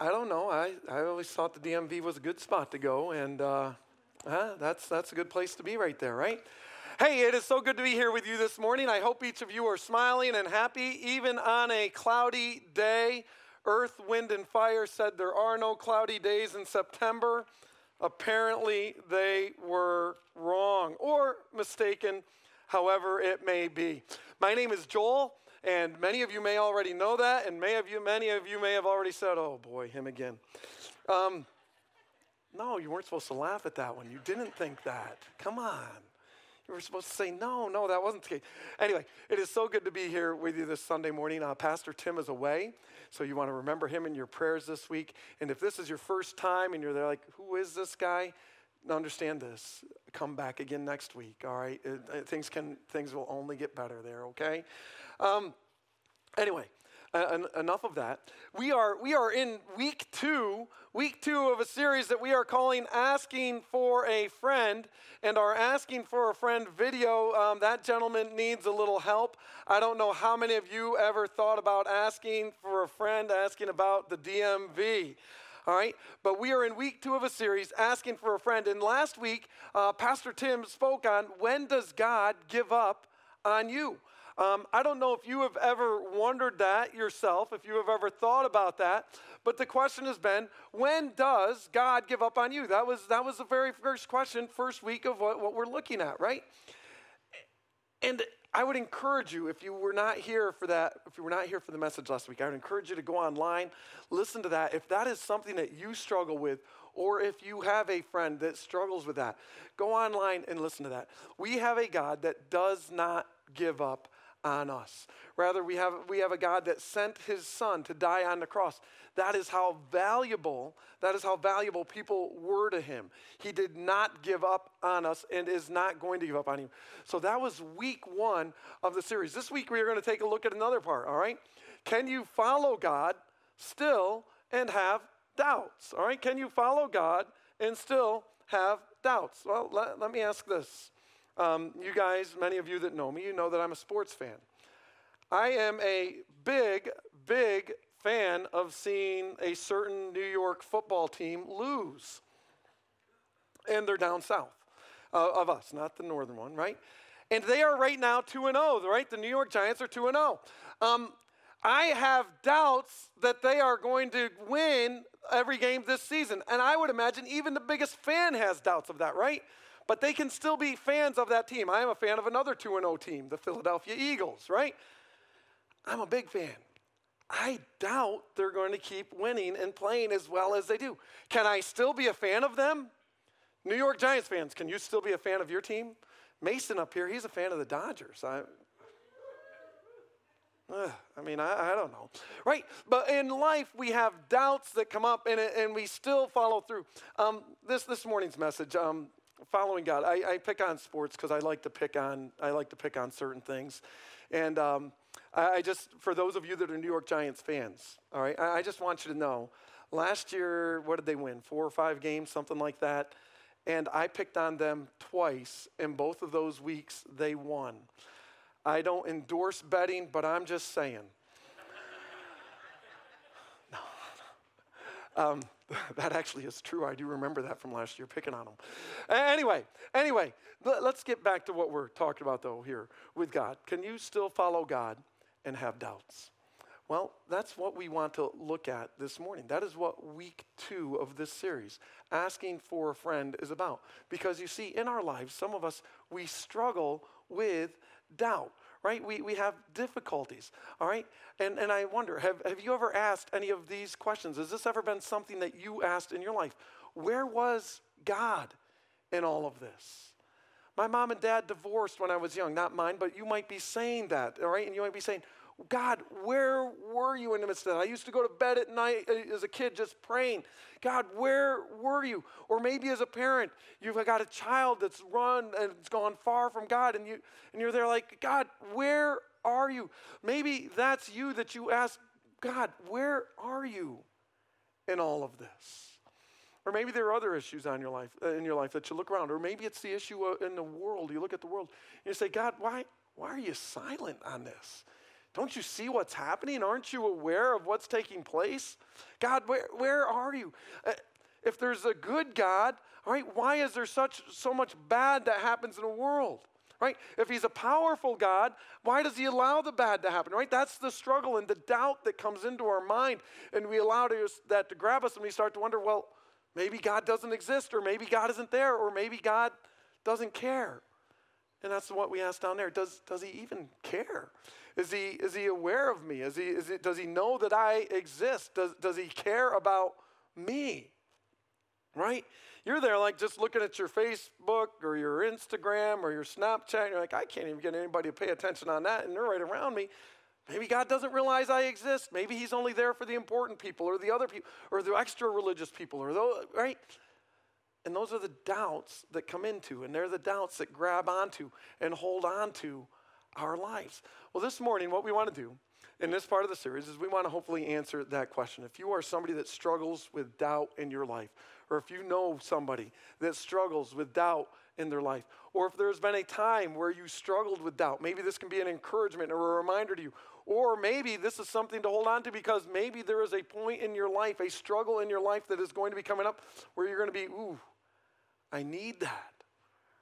I don't know. I, I always thought the DMV was a good spot to go, and uh, that's, that's a good place to be right there, right? Hey, it is so good to be here with you this morning. I hope each of you are smiling and happy, even on a cloudy day. Earth, Wind, and Fire said there are no cloudy days in September. Apparently, they were wrong or mistaken, however it may be. My name is Joel, and many of you may already know that, and may of you, many of you may have already said, "Oh boy, him again." Um, no, you weren't supposed to laugh at that one. You didn't think that. Come on. You were supposed to say, no, no, that wasn't the case. Anyway, it is so good to be here with you this Sunday morning. Uh, Pastor Tim is away, so you want to remember him in your prayers this week. And if this is your first time and you're there like, who is this guy? Understand this. Come back again next week, all right? It, it, things, can, things will only get better there, okay? Um, anyway, uh, enough of that. We are, we are in week two, week two of a series that we are calling Asking for a Friend. And our Asking for a Friend video, um, that gentleman needs a little help. I don't know how many of you ever thought about asking for a friend, asking about the DMV. All right, but we are in week two of a series, asking for a friend. And last week, uh, Pastor Tim spoke on when does God give up on you? Um, I don't know if you have ever wondered that yourself, if you have ever thought about that, but the question has been, when does God give up on you? That was, that was the very first question, first week of what, what we're looking at, right? And I would encourage you, if you were not here for that, if you were not here for the message last week, I would encourage you to go online, listen to that. If that is something that you struggle with, or if you have a friend that struggles with that, go online and listen to that. We have a God that does not give up on us. Rather, we have, we have a God that sent his son to die on the cross. That is how valuable, that is how valuable people were to him. He did not give up on us and is not going to give up on you. So that was week one of the series. This week we are going to take a look at another part, all right? Can you follow God still and have doubts? All right? Can you follow God and still have doubts? Well, let, let me ask this. Um, you guys, many of you that know me, you know that I'm a sports fan. I am a big, big fan of seeing a certain New York football team lose. And they're down south uh, of us, not the northern one, right? And they are right now 2 and 0, right? The New York Giants are 2 and 0. Um, I have doubts that they are going to win every game this season. And I would imagine even the biggest fan has doubts of that, right? But they can still be fans of that team. I am a fan of another 2 0 team, the Philadelphia Eagles, right? I'm a big fan. I doubt they're going to keep winning and playing as well as they do. Can I still be a fan of them? New York Giants fans, can you still be a fan of your team? Mason up here, he's a fan of the Dodgers. I, uh, I mean, I, I, don't know. Right? But in life, we have doubts that come up and, and we still follow through. Um, this, this morning's message, um, following God. I, I pick on sports because I like to pick on I like to pick on certain things, and um, I, I, just for those of you that are New York Giants fans, all right, I, I just want you to know. Last year, what did they win? Four or five games, something like that. And I picked on them twice, and both of those weeks they won. I don't endorse betting, but I'm just saying. Um, that actually is true. I do remember that from last year, picking on them. Anyway, anyway, let's get back to what we're talking about though here with God. Can you still follow God and have doubts? Well, that's what we want to look at this morning. That is what week two of this series, Asking for a Friend, is about. Because you see, in our lives, some of us, we struggle with doubt right? We, we have difficulties, all right? And, and I wonder, have, have you ever asked any of these questions? Has this ever been something that you asked in your life? Where was God in all of this? My mom and dad divorced when I was young, not mine, but you might be saying that, all right? And you might be saying, God, where were you in the midst of that? I used to go to bed at night uh, as a kid just praying. God, where were you? Or maybe as a parent, you've got a child that's run and it's gone far from God, and you and you're there like, God, where are you? Maybe that's you that you ask, God, where are you in all of this? Or maybe there are other issues on your life uh, in your life that you look around, or maybe it's the issue uh, in the world. You look at the world and you say, God, why why are you silent on this? Don't you see what's happening? Aren't you aware of what's taking place? God, where, where are you? Uh, if there's a good God, all right, why is there such so much bad that happens in the world? Right? If he's a powerful God, why does he allow the bad to happen? Right? That's the struggle and the doubt that comes into our mind, and we allow that to grab us, and we start to wonder, well, maybe God doesn't exist, or maybe God isn't there, or maybe God doesn't care. And that's what we ask down there. Does, does he even care? Is he, is he aware of me? Is he, is does he know that I exist? Does, does he care about me? Right? You're there like just looking at your Facebook or your Instagram or your Snapchat. You're like, I can't even get anybody to pay attention on that. And they're right around me. Maybe God doesn't realize I exist. Maybe He's only there for the important people or the other people or the extra religious people or those, right? And those are the doubts that come into, and they're the doubts that grab onto and hold on to our lives. Well, this morning, what we want to do in this part of the series is we want to hopefully answer that question. If you are somebody that struggles with doubt in your life, or if you know somebody that struggles with doubt in their life, or if there's been a time where you struggled with doubt, maybe this can be an encouragement or a reminder to you. Or maybe this is something to hold on to because maybe there is a point in your life, a struggle in your life that is going to be coming up where you're going to be, ooh, I need that,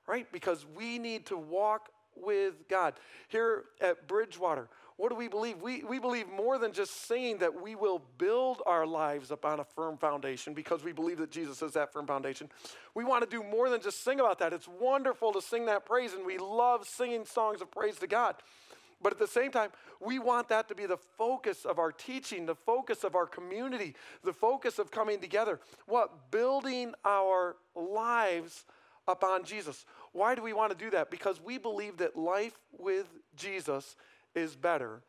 right? Because we need to walk with God. Here at Bridgewater, what do we believe? We, we believe more than just saying that we will build our lives upon a firm foundation because we believe that Jesus is that firm foundation. We want to do more than just sing about that. It's wonderful to sing that praise, and we love singing songs of praise to God. But at the same time, we want that to be the focus of our teaching, the focus of our community, the focus of coming together. What? Building our lives upon Jesus. Why do we want to do that? Because we believe that life with Jesus is better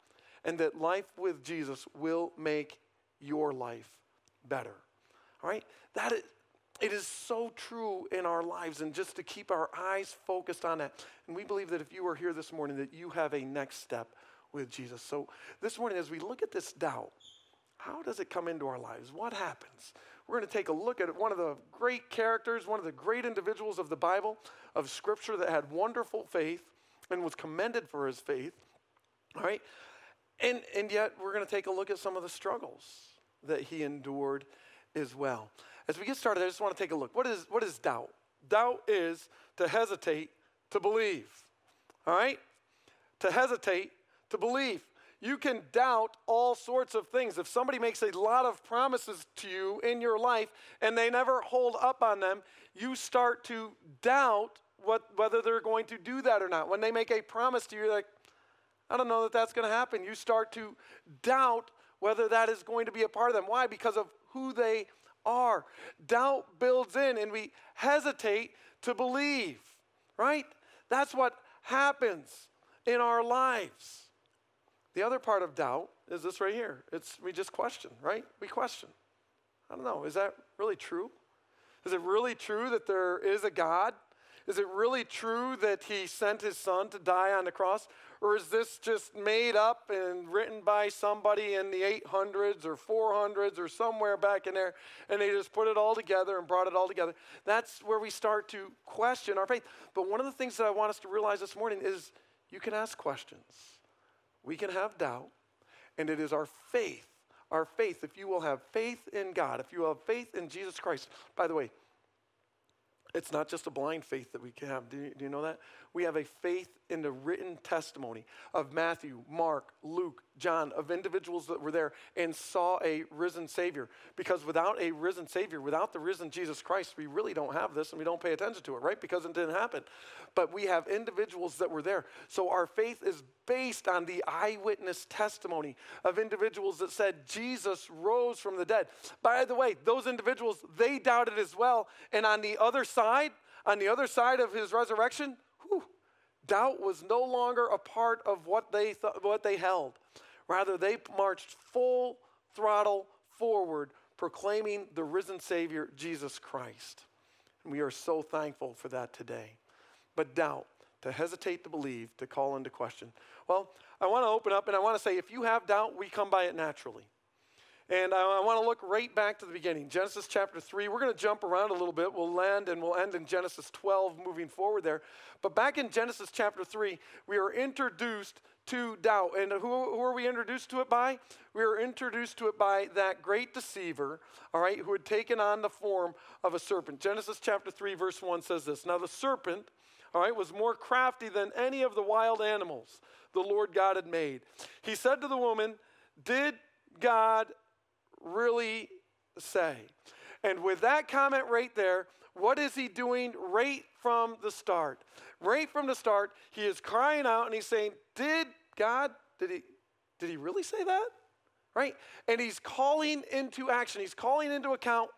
and that life with Jesus will make your life better. All right? That is, it is so true in our lives, and just to keep our eyes focused on that. And we believe that if you are here this morning, that you have a next step with Jesus. So this morning, as we look at this doubt, how does it come into our lives? What happens? We're going to take a look at one of the great characters, one of the great individuals of the Bible, of Scripture that had wonderful faith and was commended for his faith. All right? And, and yet, we're going to take a look at some of the struggles that he endured as well. As we get started, I just want to take a look. What is, what is doubt? Doubt is to hesitate to believe. All right? To hesitate to believe. You can doubt all sorts of things. If somebody makes a lot of promises to you in your life and they never hold up on them, you start to doubt what, whether they're going to do that or not. When they make a promise to you, you're like, I don't know that that's going to happen. You start to doubt whether that is going to be a part of them. Why? Because of who they are. Doubt builds in and we hesitate to believe, right? That's what happens in our lives. The other part of doubt is this right here. It's we just question, right? We question. I don't know, is that really true? Is it really true that there is a God? Is it really true that he sent his son to die on the cross? Or is this just made up and written by somebody in the 800s or 400s or somewhere back in there and they just put it all together and brought it all together? That's where we start to question our faith. But one of the things that I want us to realize this morning is you can ask questions, we can have doubt, and it is our faith. Our faith, if you will have faith in God, if you have faith in Jesus Christ. By the way, it's not just a blind faith that we can have. Do you, do you, know that? We have a faith in the written testimony of Matthew, Mark, Luke, John, of individuals that were there and saw a risen Savior. Because without a risen Savior, without the risen Jesus Christ, we really don't have this and we don't pay attention to it, right? Because it didn't happen. But we have individuals that were there. So our faith is based on the eyewitness testimony of individuals that said Jesus rose from the dead. By the way, those individuals, they doubted as well. And on the other side, on the other side of his resurrection, doubt was no longer a part of what they, th- what they held. Rather, they marched full throttle forward, proclaiming the risen Savior, Jesus Christ. And we are so thankful for that today. But doubt, to hesitate to believe, to call into question. Well, I want to open up and I want to say if you have doubt, we come by it naturally. And I, I want to look right back to the beginning Genesis chapter 3. We're going to jump around a little bit. We'll land and we'll end in Genesis 12 moving forward there. But back in Genesis chapter 3, we are introduced to doubt. And who, who are we introduced to it by? We are introduced to it by that great deceiver, all right, who had taken on the form of a serpent. Genesis chapter 3, verse 1 says this Now the serpent, all right, was more crafty than any of the wild animals the Lord God had made. He said to the woman, Did God really say? And with that comment right there, what is he doing right from the start? Right from the start, he is crying out and he's saying, Did God, did he, did he really say that? Right? And he's calling into action, he's calling into account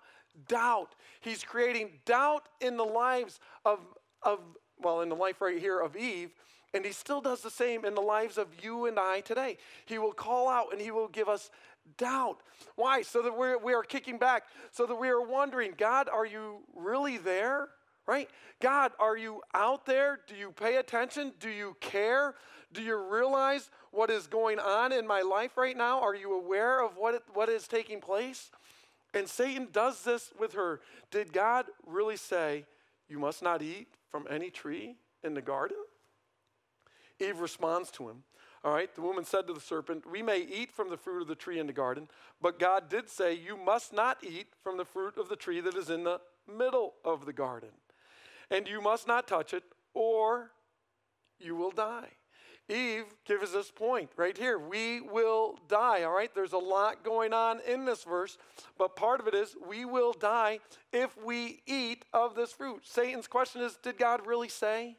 doubt. He's creating doubt in the lives of, of well, in the life right here of Eve. And he still does the same in the lives of you and I today. He will call out and he will give us doubt. Why? So that we're, we are kicking back, so that we are wondering, God, are you really there? Right? God, are you out there? Do you pay attention? Do you care? Do you realize what is going on in my life right now? Are you aware of what, what is taking place? And Satan does this with her. Did God really say, You must not eat from any tree in the garden? Eve responds to him. All right, the woman said to the serpent, We may eat from the fruit of the tree in the garden, but God did say, You must not eat from the fruit of the tree that is in the middle of the garden. And you must not touch it, or you will die. Eve gives this point right here. We will die, all right? There's a lot going on in this verse, but part of it is we will die if we eat of this fruit. Satan's question is Did God really say?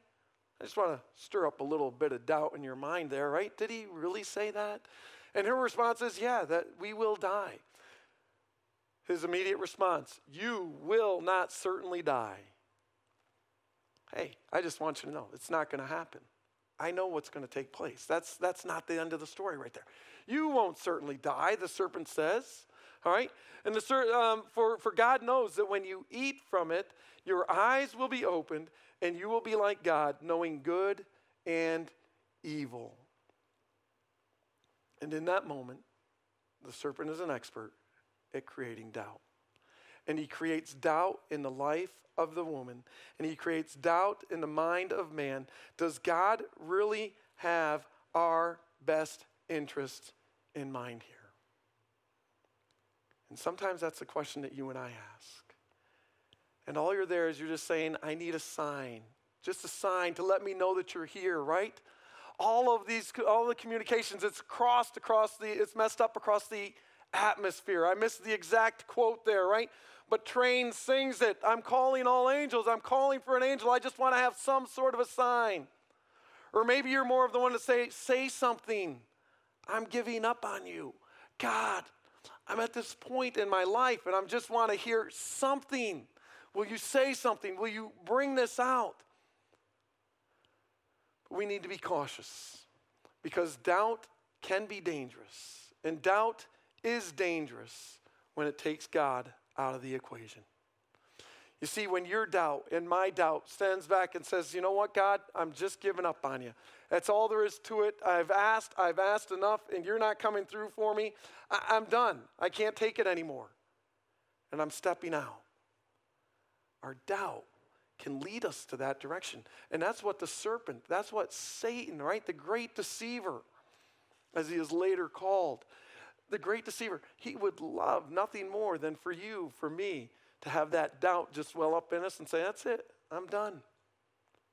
I just want to stir up a little bit of doubt in your mind there, right? Did he really say that? And her response is, Yeah, that we will die. His immediate response, You will not certainly die. Hey, I just want you to know it's not going to happen. I know what's going to take place. That's, that's not the end of the story right there. You won't certainly die, the serpent says. All right? And the, um, for, for God knows that when you eat from it, your eyes will be opened and you will be like God, knowing good and evil. And in that moment, the serpent is an expert at creating doubt. And he creates doubt in the life of the woman, and he creates doubt in the mind of man. Does God really have our best interest in mind here? And sometimes that's the question that you and I ask. And all you're there is you're just saying, I need a sign, just a sign to let me know that you're here, right? All of these, all the communications, it's crossed across the, it's messed up across the atmosphere. I missed the exact quote there, right? But Train sings it. I'm calling all angels. I'm calling for an angel. I just want to have some sort of a sign. Or maybe you're more of the one to say, say something. I'm giving up on you. God, I'm at this point in my life and I just want to hear something. Will you say something? Will you bring this out? We need to be cautious because doubt can be dangerous, and doubt is dangerous when it takes God out of the equation. You see, when your doubt and my doubt stands back and says, You know what, God, I'm just giving up on you. That's all there is to it. I've asked, I've asked enough, and you're not coming through for me. I- am done. I can't take it anymore. And I'm stepping out. Our doubt can lead us to that direction. And that's what the serpent, that's what Satan, right? The great deceiver, as he is later called, the great deceiver, he would love nothing more than for you, for me, to have that doubt just well up in us and say, That's it, I'm done.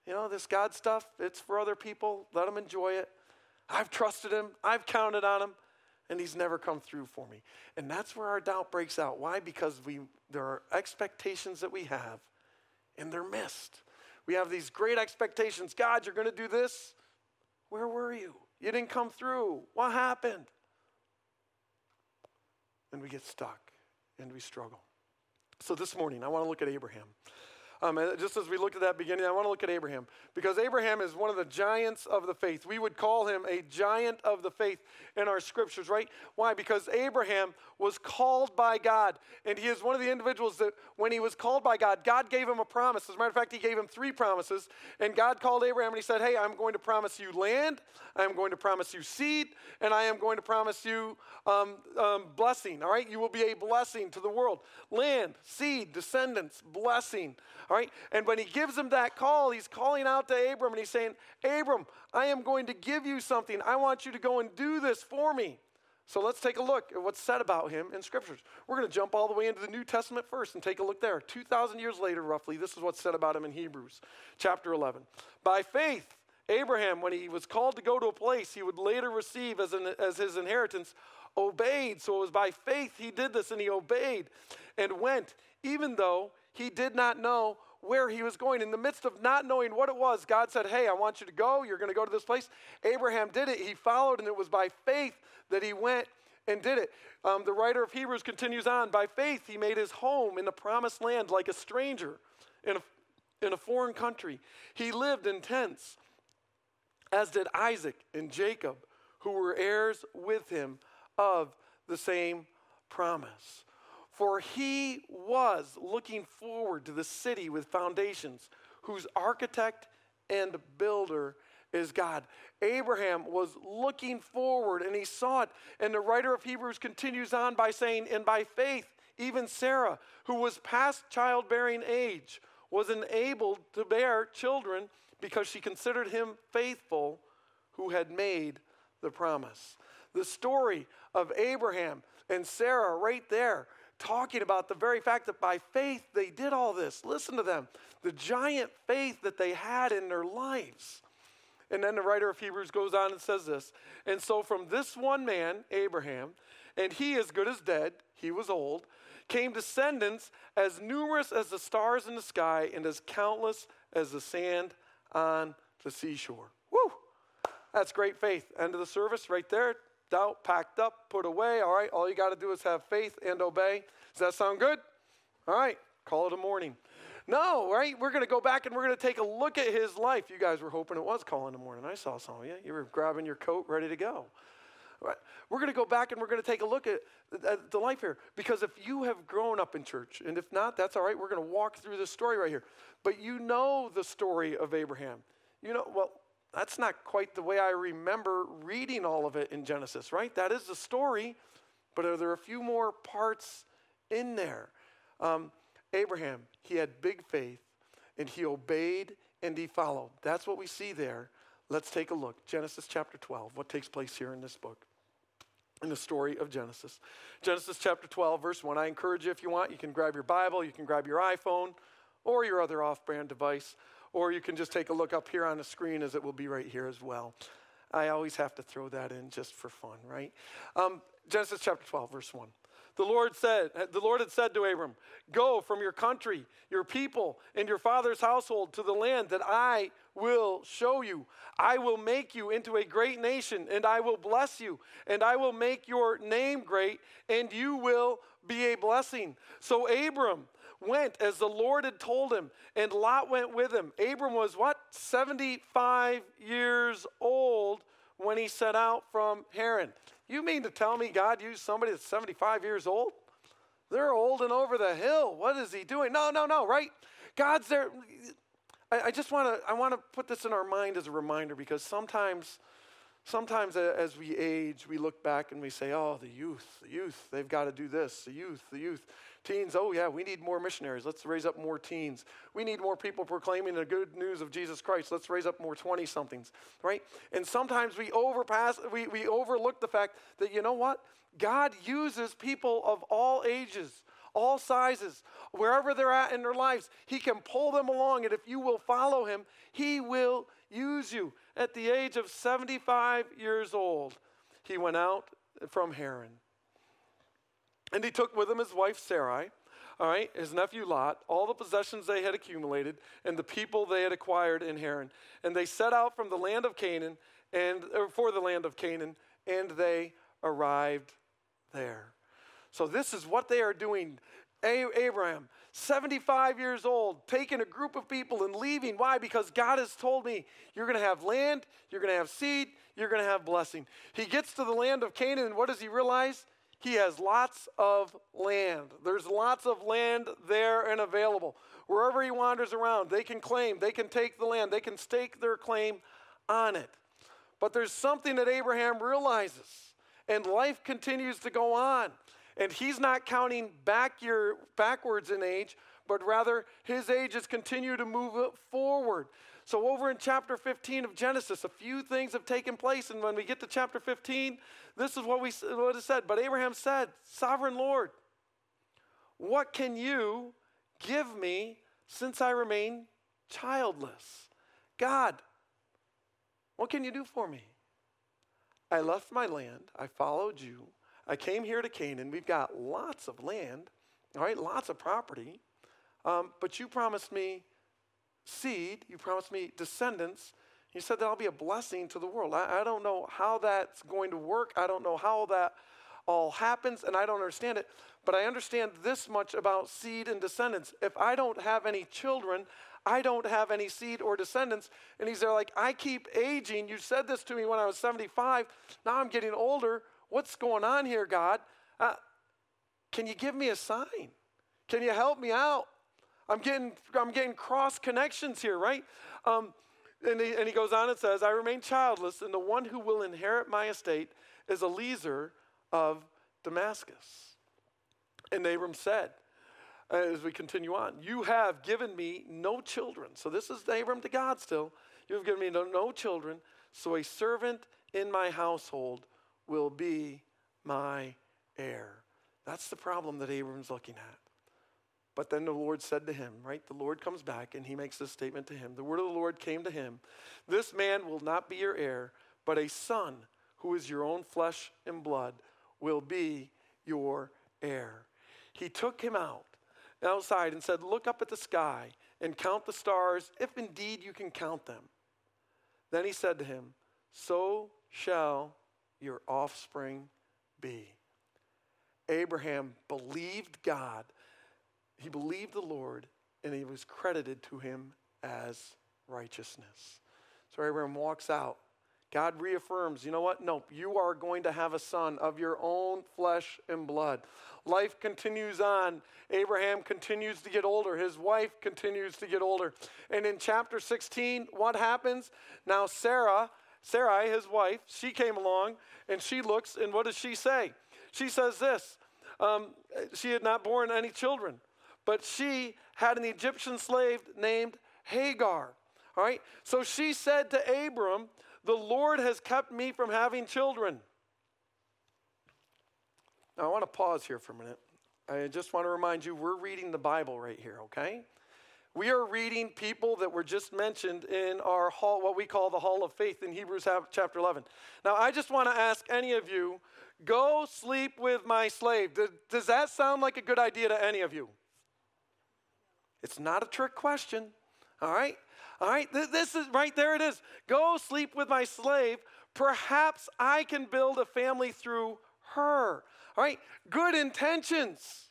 You know, this God stuff, it's for other people. Let them enjoy it. I've trusted him, I've counted on him, and he's never come through for me. And that's where our doubt breaks out. Why? Because we there are expectations that we have and they're missed. We have these great expectations. God, you're going to do this. Where were you? You didn't come through. What happened? And we get stuck and we struggle. So this morning, I want to look at Abraham. Um, just as we looked at that beginning, I want to look at Abraham because Abraham is one of the giants of the faith. We would call him a giant of the faith in our scriptures, right? Why? Because Abraham was called by God, and he is one of the individuals that when he was called by God, God gave him a promise. As a matter of fact, he gave him three promises, and God called Abraham and he said, Hey, I'm going to promise you land, I am going to promise you seed, and I am going to promise you um, um, blessing, all right? You will be a blessing to the world. Land, seed, descendants, blessing. All right? And when he gives him that call, he's calling out to Abram and he's saying, Abram, I am going to give you something. I want you to go and do this for me. So let's take a look at what's said about him in scriptures. We're going to jump all the way into the New Testament first and take a look there. 2,000 years later, roughly, this is what's said about him in Hebrews chapter 11. By faith, Abraham, when he was called to go to a place he would later receive as, an, as his inheritance, obeyed. So it was by faith he did this and he obeyed and went, even though he did not know where he was going. In the midst of not knowing what it was, God said, Hey, I want you to go. You're going to go to this place. Abraham did it. He followed, and it was by faith that he went and did it. Um, the writer of Hebrews continues on By faith, he made his home in the promised land like a stranger in a, in a foreign country. He lived in tents, as did Isaac and Jacob, who were heirs with him of the same promise. For he was looking forward to the city with foundations, whose architect and builder is God. Abraham was looking forward and he saw it. And the writer of Hebrews continues on by saying, And by faith, even Sarah, who was past childbearing age, was enabled to bear children because she considered him faithful who had made the promise. The story of Abraham and Sarah, right there, talking about the very fact that by faith they did all this. Listen to them. The giant faith that they had in their lives. And then the writer of Hebrews goes on and says this. And so from this one man, Abraham, and he as good as dead, he was old, came descendants as numerous as the stars in the sky and as countless as the sand on the seashore. Woo! That's great faith. End of the service right there doubt, packed up, put away. All right, all you got to do is have faith and obey. Does that sound good? All right, call it a morning. No, right? We're going to go back and we're going to take a look at his life. You guys were hoping it was calling the morning. I saw some of you. You were grabbing your coat, ready to go. Right. We're going to go back and we're going to take a look at, at, the life here. Because if you have grown up in church, and if not, that's all right. We're going to walk through this story right here. But you know the story of Abraham. You know, well, that's not quite the way I remember reading all of it in Genesis, right? That is the story, but are there a few more parts in there? Um, Abraham, he had big faith and he obeyed and he followed. That's what we see there. Let's take a look. Genesis chapter 12, what takes place here in this book? In the story of Genesis. Genesis chapter 12, verse 1. I encourage you, if you want, you can grab your Bible, you can grab your iPhone or your other off brand device or you can just take a look up here on the screen as it will be right here as well. I always have to throw that in just for fun, right? Um, Genesis chapter 12, verse 1. The Lord said, the Lord had said to Abram, Go from your country, your people, and your father's household to the land that I will show you. I will make you into a great nation, and I will bless you, and I will make your name great, and you will be a blessing. So Abram went as the Lord had told him, and Lot went with him. Abram was what? 75 years old when he set out from Haran. You mean to tell me God used somebody that's 75 years old? They're old and over the hill. What is he doing? No, no, no, right? God's there. I, I just want to I want to put this in our mind as a reminder because sometimes Sometimes as we age, we look back and we say, oh, the youth, the youth, they've got to do this, the youth, the youth. Teens, oh, yeah, we need more missionaries. Let's raise up more teens. We need more people proclaiming the good news of Jesus Christ. Let's raise up more 20 somethings, right? And sometimes we overpass, we, we overlook the fact that, you know what? God uses people of all ages all sizes, wherever they're at in their lives. He can pull them along, and if you will follow Him, He will use you. At the age of 75 years old, he went out from Haran. And he took with him his wife Sarai, all right, his nephew Lot, all the possessions they had accumulated, and the people they had acquired in Haran. And they set out from the land of Canaan and for the land of Canaan, and they arrived there. So this is what they are doing Abraham, 75 years old, taking a group of people and leaving. Why? Because God has told me you're going to have land, you're going to have seed, you're going to have blessing. He gets to the land of Canaan, and what does he realize? He has lots of land. There's lots of land there and available. Wherever he wanders around, they can claim, they can take the land, they can stake their claim on it. But there's something that Abraham realizes, and life continues to go on. And he's not counting back your, backwards in age, but rather his ages continue to move forward. So, over in chapter 15 of Genesis, a few things have taken place. And when we get to chapter 15, this is what, we, what is said. But Abraham said, Sovereign Lord, what can you give me since I remain childless? God, what can you do for me? I left my land, I followed you, I came here to Canaan. We've got lots of land, all right, lots of property. Um, but you promised me seed, you promised me descendants. You said that I'll be a blessing to the world. I, I don't know how that's going to work. I don't know how that all happens, and I don't understand it. But I understand this much about seed and descendants. If I don't have any children, I don't have any seed or descendants. And he's there like, I keep aging. You said this to me when I was 75. Now I'm getting older. What's going on here, God? Uh, can you give me a sign? Can you help me out? I'm getting, I'm getting cross connections here, right? Um, and, he, and he goes on and says, I remain childless, and the one who will inherit my estate is Eliezer of Damascus. And Abram said, as we continue on, You have given me no children. So this is Abram to God still. You have given me no, no children, so a servant in my household will be my heir. That's the problem that Abram's looking at. But then the Lord said to him, right? The Lord comes back and he makes this statement to him. The word of the Lord came to him This man will not be your heir, but a son who is your own flesh and blood will be your heir. He took him out outside and said, Look up at the sky and count the stars, if indeed you can count them. Then he said to him, So shall your offspring be. Abraham believed God, he believed the Lord, and he was credited to him as righteousness. So Abraham walks out. God reaffirms, you know what? No, you are going to have a son of your own flesh and blood. Life continues on. Abraham continues to get older. His wife continues to get older. And in chapter 16, what happens? Now, Sarah Sarai, his wife, she came along and she looks, and what does she say? She says this um, She had not borne any children, but she had an Egyptian slave named Hagar. All right? So she said to Abram, The Lord has kept me from having children. Now, I want to pause here for a minute. I just want to remind you, we're reading the Bible right here, okay? We are reading people that were just mentioned in our hall, what we call the Hall of Faith in Hebrews chapter 11. Now, I just want to ask any of you go sleep with my slave. Does that sound like a good idea to any of you? It's not a trick question. All right? All right? This is right there it is. Go sleep with my slave. Perhaps I can build a family through her. All right? Good intentions.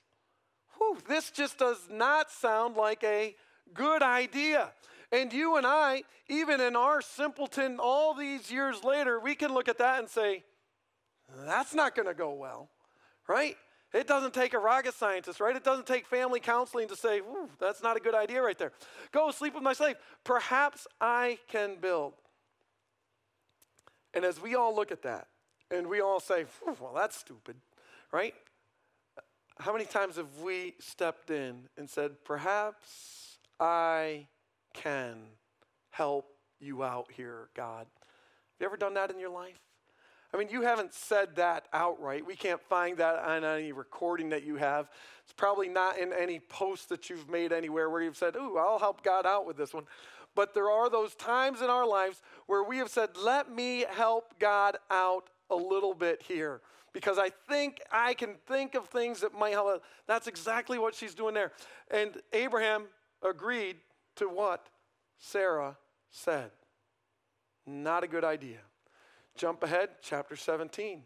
Whew, this just does not sound like a good idea. And you and I, even in our simpleton, all these years later, we can look at that and say, that's not going to go well, right? It doesn't take a rocket scientist, right? It doesn't take family counseling to say, Ooh, that's not a good idea right there. Go sleep with my slave. Perhaps I can build. And as we all look at that, and we all say, well, that's stupid, right? How many times have we stepped in and said, perhaps I can help you out here, God. Have you ever done that in your life? I mean, you haven't said that outright. We can't find that on any recording that you have. It's probably not in any post that you've made anywhere where you've said, Ooh, I'll help God out with this one. But there are those times in our lives where we have said, Let me help God out a little bit here because I think I can think of things that might help. That's exactly what she's doing there. And Abraham agreed to what Sarah said. Not a good idea. Jump ahead, chapter 17.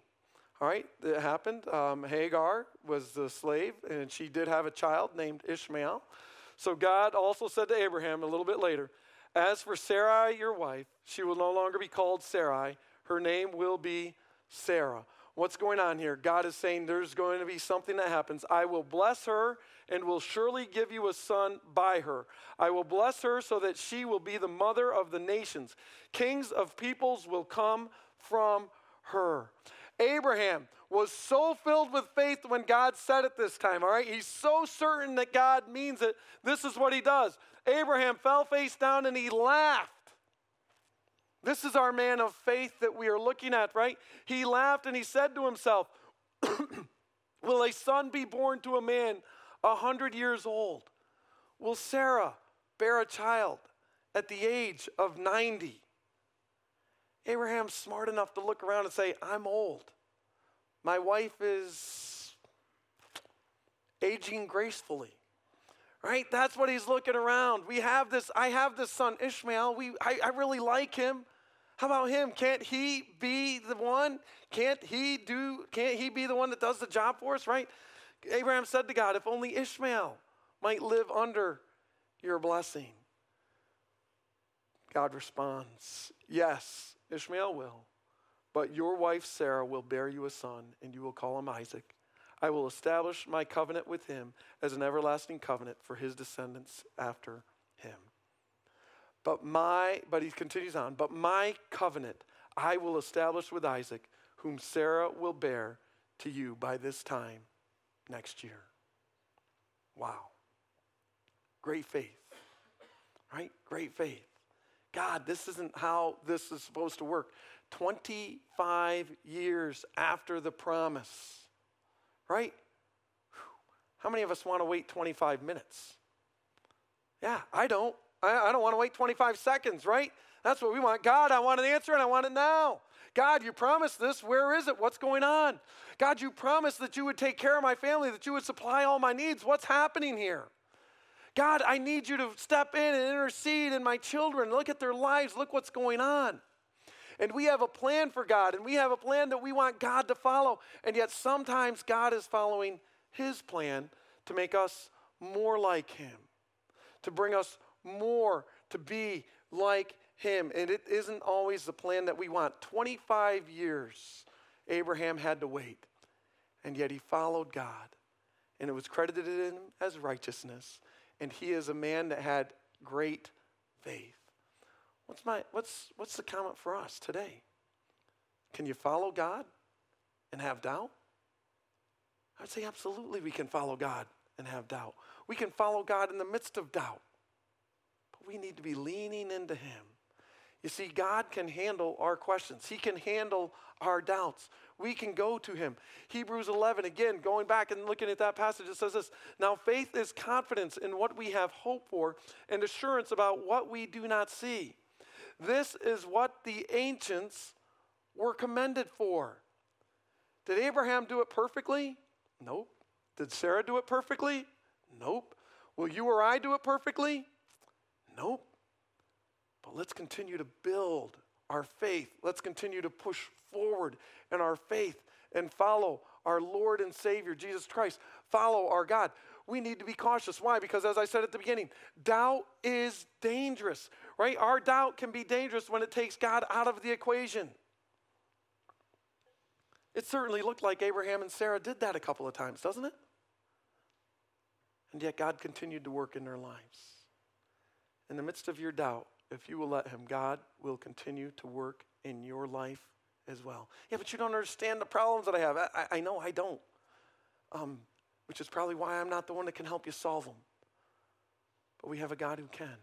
All right, it happened. Um, Hagar was the slave, and she did have a child named Ishmael. So God also said to Abraham a little bit later, As for Sarai, your wife, she will no longer be called Sarai. Her name will be Sarah. What's going on here? God is saying there's going to be something that happens. I will bless her and will surely give you a son by her. I will bless her so that she will be the mother of the nations. Kings of peoples will come from her. Abraham was so filled with faith when God said it this time, all right? He's so certain that God means it. This is what he does. Abraham fell face down and he laughed. This is our man of faith that we are looking at, right? He laughed and he said to himself, Will a son be born to a man a hundred years old? Will Sarah bear a child at the age of 90? Abraham's smart enough to look around and say, I'm old. My wife is aging gracefully. Right? That's what he's looking around. We have this, I have this son, Ishmael. We, I, I really like him. How about him? Can't he be the one? Can't he do, can't he be the one that does the job for us, right? Abraham said to God, if only Ishmael might live under your blessing. God responds, Yes, Ishmael will. But your wife Sarah will bear you a son, and you will call him Isaac. I will establish my covenant with him as an everlasting covenant for his descendants after him. But my, but he continues on, but my covenant I will establish with Isaac, whom Sarah will bear to you by this time next year. Wow. Great faith, right? Great faith. God, this isn't how this is supposed to work. 25 years after the promise, right? How many of us want to wait 25 minutes? Yeah, I don't. I, I don't want to wait 25 seconds, right? That's what we want. God, I want an answer and I want it now. God, you promised this. Where is it? What's going on? God, you promised that you would take care of my family, that you would supply all my needs. What's happening here? God, I need you to step in and intercede in my children. Look at their lives. Look what's going on. And we have a plan for God, and we have a plan that we want God to follow. And yet sometimes God is following his plan to make us more like him, to bring us more to be like him. And it isn't always the plan that we want. 25 years Abraham had to wait, and yet he followed God, and it was credited to him as righteousness. And he is a man that had great faith. What's, my, what's, what's the comment for us today? Can you follow God and have doubt? I would say absolutely we can follow God and have doubt. We can follow God in the midst of doubt, but we need to be leaning into Him. You see, God can handle our questions, He can handle our doubts. We can go to Him. Hebrews 11, again, going back and looking at that passage, it says this Now faith is confidence in what we have hope for and assurance about what we do not see. This is what the ancients were commended for. Did Abraham do it perfectly? Nope. Did Sarah do it perfectly? Nope. Will you or I do it perfectly? Nope. But let's continue to build our faith. Let's continue to push forward in our faith and follow our Lord and Savior, Jesus Christ. Follow our God we need to be cautious. Why? Because as I said at the beginning, doubt is dangerous, right? Our doubt can be dangerous when it takes God out of the equation. It certainly looked like Abraham and Sarah did that a couple of times, doesn't it? And yet God continued to work in their lives. In the midst of your doubt, if you will let Him, God will continue to work in your life as well. Yeah, but you don't understand the problems that I have. I, I know I don't. Um, which is probably why I'm not the one that can help you solve them. But we have a God who can.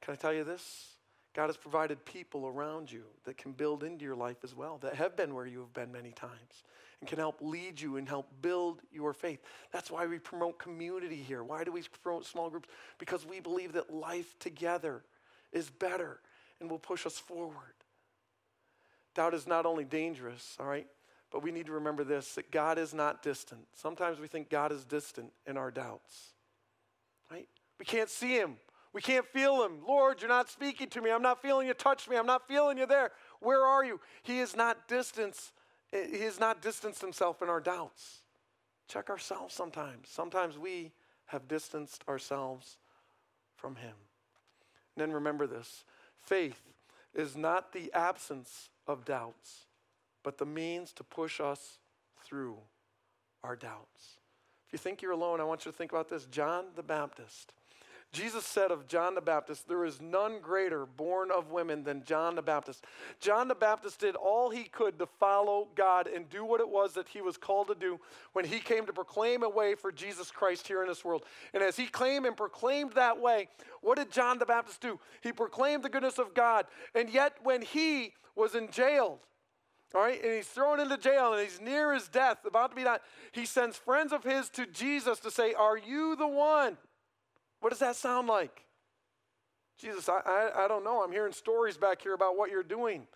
Can I tell you this? God has provided people around you that can build into your life as well, that have been where you have been many times, and can help lead you and help build your faith. That's why we promote community here. Why do we promote small groups? Because we believe that life together is better and will push us forward. Doubt is not only dangerous, all right, but we need to remember this that God is not distant. Sometimes we think God is distant in our doubts. Right? We can't see him. We can't feel him. Lord, you're not speaking to me. I'm not feeling you touch me. I'm not feeling you there. Where are you? He is not distant eh, He has not distanced himself in our doubts. Check ourselves sometimes. Sometimes we have distanced ourselves from him. And then remember this faith is not the absence of doubts, but the means to push us through our doubts. If you think you're alone, I want you to think about this. John the Baptist Jesus said of John the Baptist, There is none greater born of women than John the Baptist. John the Baptist did all he could to follow God and do what it was that he was called to do when he came to proclaim a way for Jesus Christ here in this world. And as he claimed and proclaimed that way, what did John the Baptist do? He proclaimed the goodness of God. And yet, when he was in jail, all right, and he's thrown into jail and he's near his death, about to be died. He sends friends of his to Jesus to say, Are you the one? What does that sound like? Jesus, I, I, I don't know. I'm hearing stories back here about what you're doing.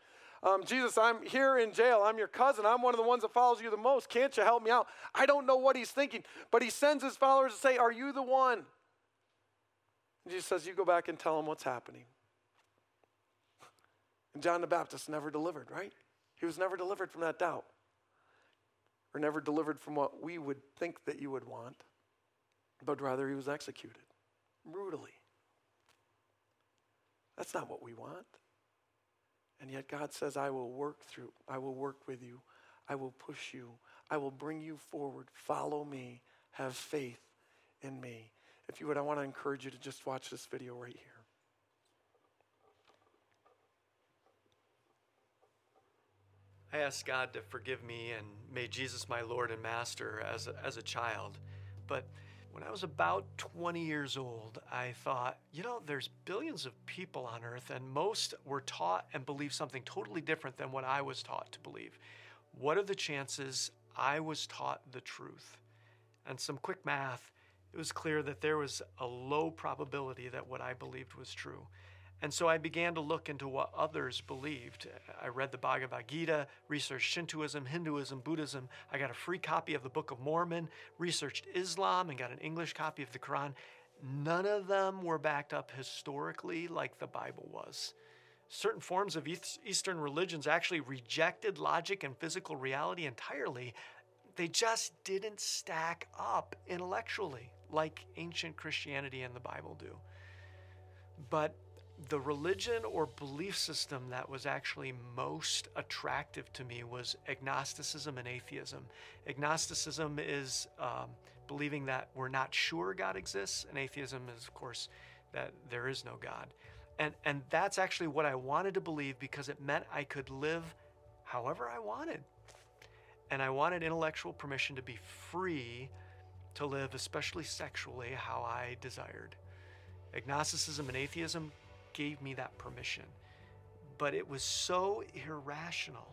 Um, Jesus, I'm here in jail. I'm your cousin. I'm one of the ones that follows you the most. Can't you help me out? I don't know what he's thinking, but he sends his followers to say, Are you the one? And Jesus says, You go back and tell him what's happening. And John the Baptist never delivered, right? He was never delivered from that doubt, or never delivered from what we would think that you would want, but rather he was executed brutally. That's not what we want. And yet God says, I will work through, I will work with you, I will push you, I will bring you forward. Follow me, have faith in me. If you would, I want to encourage you to just watch this video right here. I asked God to forgive me and made Jesus my Lord and Master as a, as a child. But when I was about 20 years old, I thought, you know, there's billions of people on earth, and most were taught and believe something totally different than what I was taught to believe. What are the chances I was taught the truth? And some quick math, it was clear that there was a low probability that what I believed was true. And so I began to look into what others believed. I read the Bhagavad Gita, researched Shintoism, Hinduism, Buddhism. I got a free copy of the Book of Mormon, researched Islam, and got an English copy of the Quran. None of them were backed up historically like the Bible was. Certain forms of Eastern religions actually rejected logic and physical reality entirely. They just didn't stack up intellectually like ancient Christianity and the Bible do. But the religion or belief system that was actually most attractive to me was agnosticism and atheism. Agnosticism is um, believing that we're not sure God exists, and atheism is, of course, that there is no God. And, and that's actually what I wanted to believe because it meant I could live however I wanted. And I wanted intellectual permission to be free to live, especially sexually, how I desired. Agnosticism and atheism gave me that permission. But it was so irrational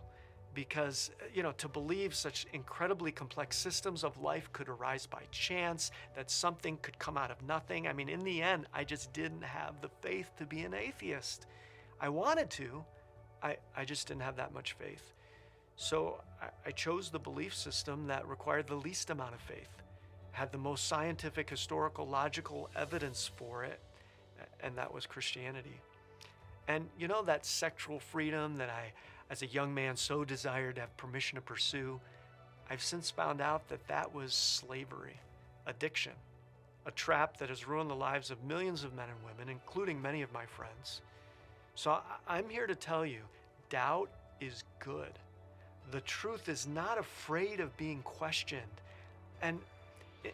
because, uh, you know, to believe such incredibly complex systems of life could arise by chance, that something could come out of nothing. I mean, in the end, I just didn't have the faith to be an atheist. I wanted to, I, I just didn't have that much faith. So I, I chose the belief system that required the least amount of faith, had the most scientific, historical, logical evidence for it, and that was Christianity. And you know, that sexual freedom that I, as a young man, so desired to have permission to pursue, I've since found out that that was slavery, addiction, a trap that has ruined the lives of millions of men and women, including many of my friends. So I'm here to tell you doubt is good. The truth is not afraid of being questioned. And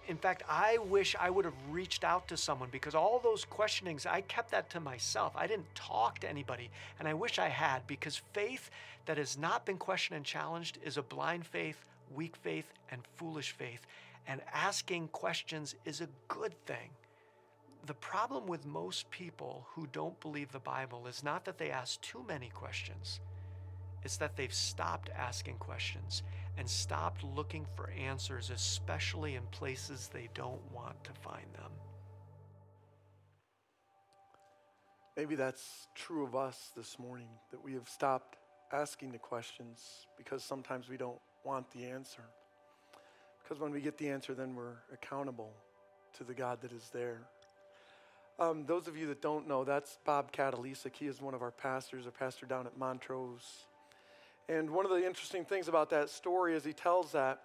in fact, I wish I would have reached out to someone because all those questionings, I kept that to myself. I didn't talk to anybody. And I wish I had because faith that has not been questioned and challenged is a blind faith, weak faith, and foolish faith. And asking questions is a good thing. The problem with most people who don't believe the Bible is not that they ask too many questions, it's that they've stopped asking questions and stopped looking for answers, especially in places they don't want to find them. Maybe that's true of us this morning, that we have stopped asking the questions because sometimes we don't want the answer. Because when we get the answer, then we're accountable to the God that is there. Um, those of you that don't know, that's Bob Katalisic. He is one of our pastors, a pastor down at Montrose And one of the interesting things about that story as he tells that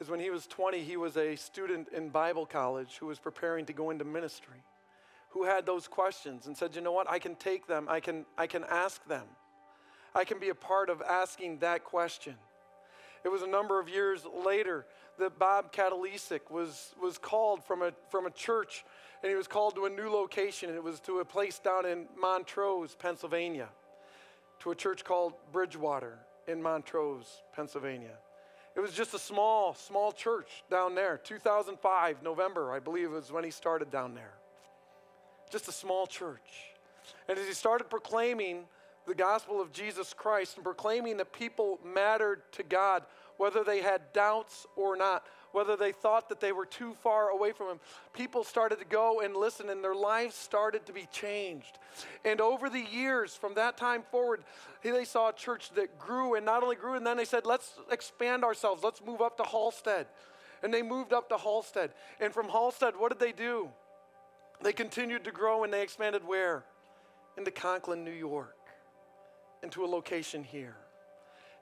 is when he was 20, he was a student in Bible college who was preparing to go into ministry, who had those questions and said, you know what, I can take them, I can, I can ask them. I can be a part of asking that question. It was a number of years later that Bob Katalisic was, was called from a, from a church, and he was called to a new location. It was to a place down in Montrose, Pennsylvania, to a church called Bridgewater in Montrose, Pennsylvania. It was just a small, small church down there. 2005, November, I believe, was when he started down there. Just a small church. And as he started proclaiming the gospel of Jesus Christ and proclaiming that people mattered to God, whether they had doubts or not, whether they thought that they were too far away from Him. People started to go and listen, and their lives started to be changed. And over the years, from that time forward, they saw a church that grew and not only grew, and then they said, let's expand ourselves, let's move up to Hallstead. And they moved up to Hallstead. And from Hallstead, what did they do? They continued to grow and they expanded where? Into Conklin, New York, into a location here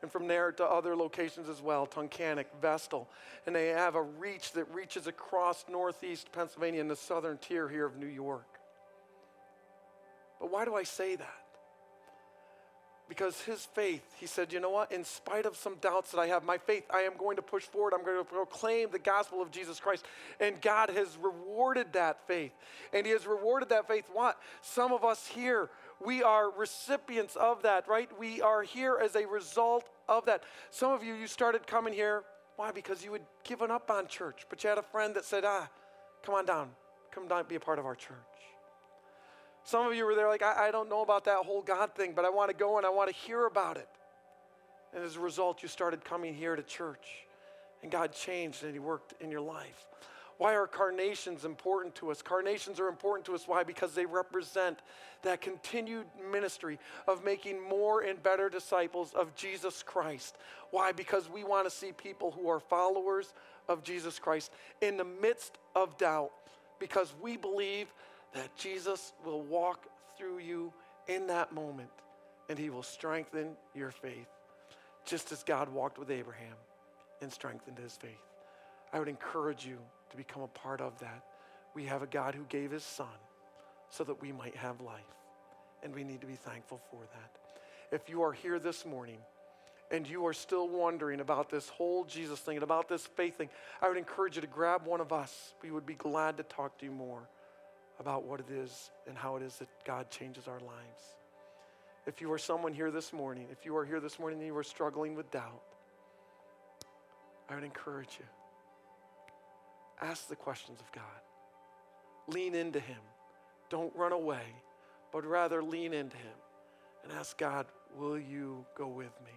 and from there to other locations as well Tunkhannock, Vestal. And they have a reach that reaches across northeast Pennsylvania and the southern tier here of New York. But why do I say that? Because his faith, he said, you know what? In spite of some doubts that I have, my faith, I am going to push forward. I'm going to proclaim the gospel of Jesus Christ. And God has rewarded that faith. And he has rewarded that faith. What? Some of us here, we are recipients of that, right? We are here as a result of that. Some of you, you started coming here. Why? Because you had given up on church, but you had a friend that said, ah, come on down. Come down, be a part of our church. Some of you were there like, I, I don't know about that whole God thing, but I want to go and I want to hear about it. And as a result, you started coming here to church. And God changed and He worked in your life. Why are carnations important to us? Carnations are important to us. Why? Because they represent that continued ministry of making more and better disciples of Jesus Christ. Why? Because we want to see people who are followers of Jesus Christ in the midst of doubt, because we believe that Jesus will walk through you in that moment and he will strengthen your faith, just as God walked with Abraham and strengthened his faith. I would encourage you to become a part of that. We have a God who gave his son so that we might have life. And we need to be thankful for that. If you are here this morning and you are still wondering about this whole Jesus thing and about this faith thing, I would encourage you to grab one of us. We would be glad to talk to you more about what it is and how it is that God changes our lives. If you are someone here this morning, if you are here this morning and you are struggling with doubt, I would encourage you Ask the questions of God. Lean into Him. Don't run away, but rather lean into Him and ask God, Will you go with me?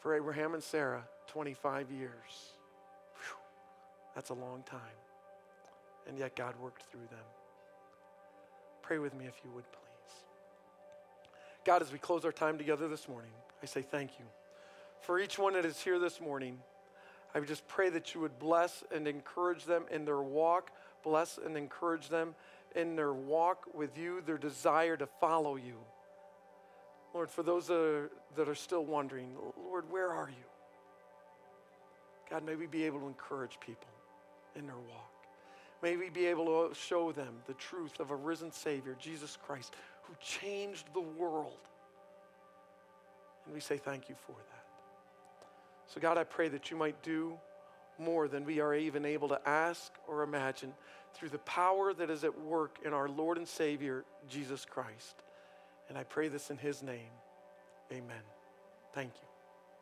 For Abraham and Sarah, 25 years. Whew, that's a long time. And yet God worked through them. Pray with me if you would, please. God, as we close our time together this morning, I say thank you. For each one that is here this morning, I just pray that you would bless and encourage them in their walk, bless and encourage them in their walk with you, their desire to follow you. Lord, for those that are, that are still wondering, Lord, where are you? God, may we be able to encourage people in their walk. May we be able to show them the truth of a risen Savior, Jesus Christ, who changed the world. And we say thank you for that. So, God, I pray that you might do more than we are even able to ask or imagine through the power that is at work in our Lord and Savior, Jesus Christ. And I pray this in his name. Amen. Thank you.